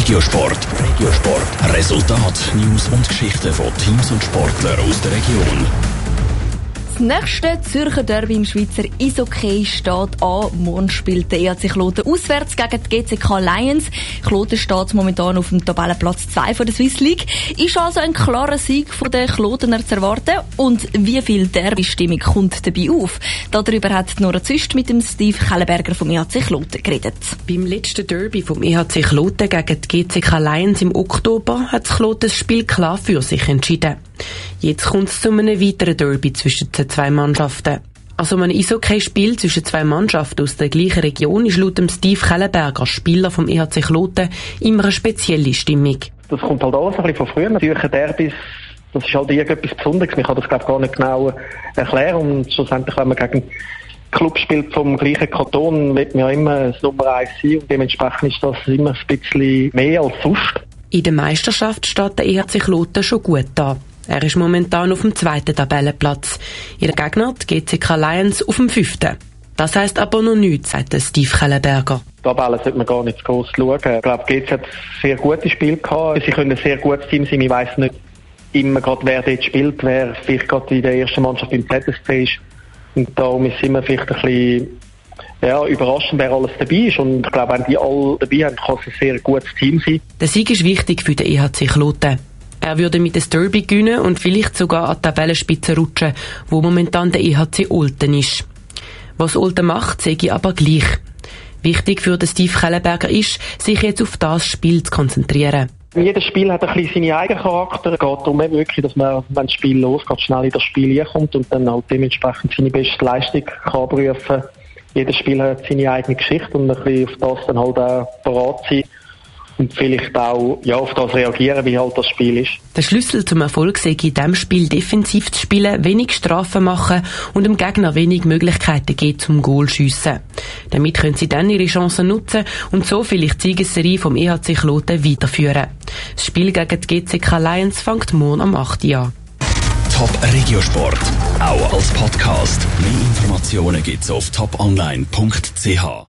Regiosport. Regiosport. Resultat, News und Geschichten von Teams und Sportlern aus der Region. Das nächste Zürcher Derby im Schweizer Eishockey steht an. Morgen spielt der EHC Kloten auswärts gegen die GCK Lions. Kloten steht momentan auf dem Tabellenplatz 2 von der Swiss League. Ist also ein klarer Sieg von den Klotener zu erwarten. Und wie viel Derby-Stimmung kommt dabei auf? Darüber hat Nora Züst mit dem Steve Kellenberger vom EHC Kloten geredet. Beim letzten Derby vom EHC Kloten gegen die GCK Lions im Oktober hat das Kloten das Spiel klar für sich entschieden. Jetzt kommt es zu einem weiteren Derby zwischen den zwei Mannschaften. Also ein Eishockey-Spiel zwischen zwei Mannschaften aus der gleichen Region ist laut dem Steve Kellenberger, Spieler vom EHC Kloten, immer eine spezielle Stimmung. Das kommt halt alles ein bisschen von früher. Zürcher Derbys, das ist halt irgendetwas Besonderes. Man kann das glaube gar nicht genau erklären. Und schlussendlich, wenn man gegen Club spielt vom gleichen Kanton, wird man ja immer das Nummer eins sein. Und dementsprechend ist das immer ein bisschen mehr als sonst. In der Meisterschaft steht der EHC Kloten schon gut da. Er ist momentan auf dem zweiten Tabellenplatz. Ihr Gegner, die GCK Lions, auf dem fünften. Das heisst aber noch nichts, sagt Steve Kellenberger. Die Tabelle sollte man gar nicht zu groß schauen. Ich glaube, GC hat sehr gute Spiele gehabt. Sie können ein sehr gutes Team sein. Ich weiss nicht immer gerade, wer dort spielt, wer vielleicht gerade in der ersten Mannschaft im ZSC ist. Und darum ist es immer vielleicht ein bisschen ja, überraschend, wer alles dabei ist. Und ich glaube, wenn die alle dabei haben, kann es ein sehr gutes Team sein. Der Sieg ist wichtig für den EHC Kloten. Er würde mit dem Derby gewinnen und vielleicht sogar an die Tabellenspitze rutschen, wo momentan der EHC Olten ist. Was Olten macht, sehe ich aber gleich. Wichtig für den Steve Kellenberger ist, sich jetzt auf das Spiel zu konzentrieren. Jedes Spiel hat ein bisschen seinen eigenen Charakter. Es geht darum wirklich, dass man, wenn das Spiel losgeht, schnell in das Spiel kommt und dann halt dementsprechend seine beste Leistung kann prüfen. Jedes Spiel hat seine eigene Geschichte und ein bisschen auf das dann halt auch bereit sein und vielleicht auch ja, auf das reagieren, wie halt das Spiel ist. Der Schlüssel zum Erfolg ich in diesem Spiel defensiv zu spielen, wenig Strafen machen und dem Gegner wenig Möglichkeiten geben zum Goal schiessen. Damit können sie dann ihre Chancen nutzen und so vielleicht die Siegesserie vom EHC Kloten weiterführen. Das Spiel gegen die GCK Lions fängt morgen am 8. Uhr an. Top Regiosport, auch als Podcast. Mehr Informationen gibt's auf toponline.ch.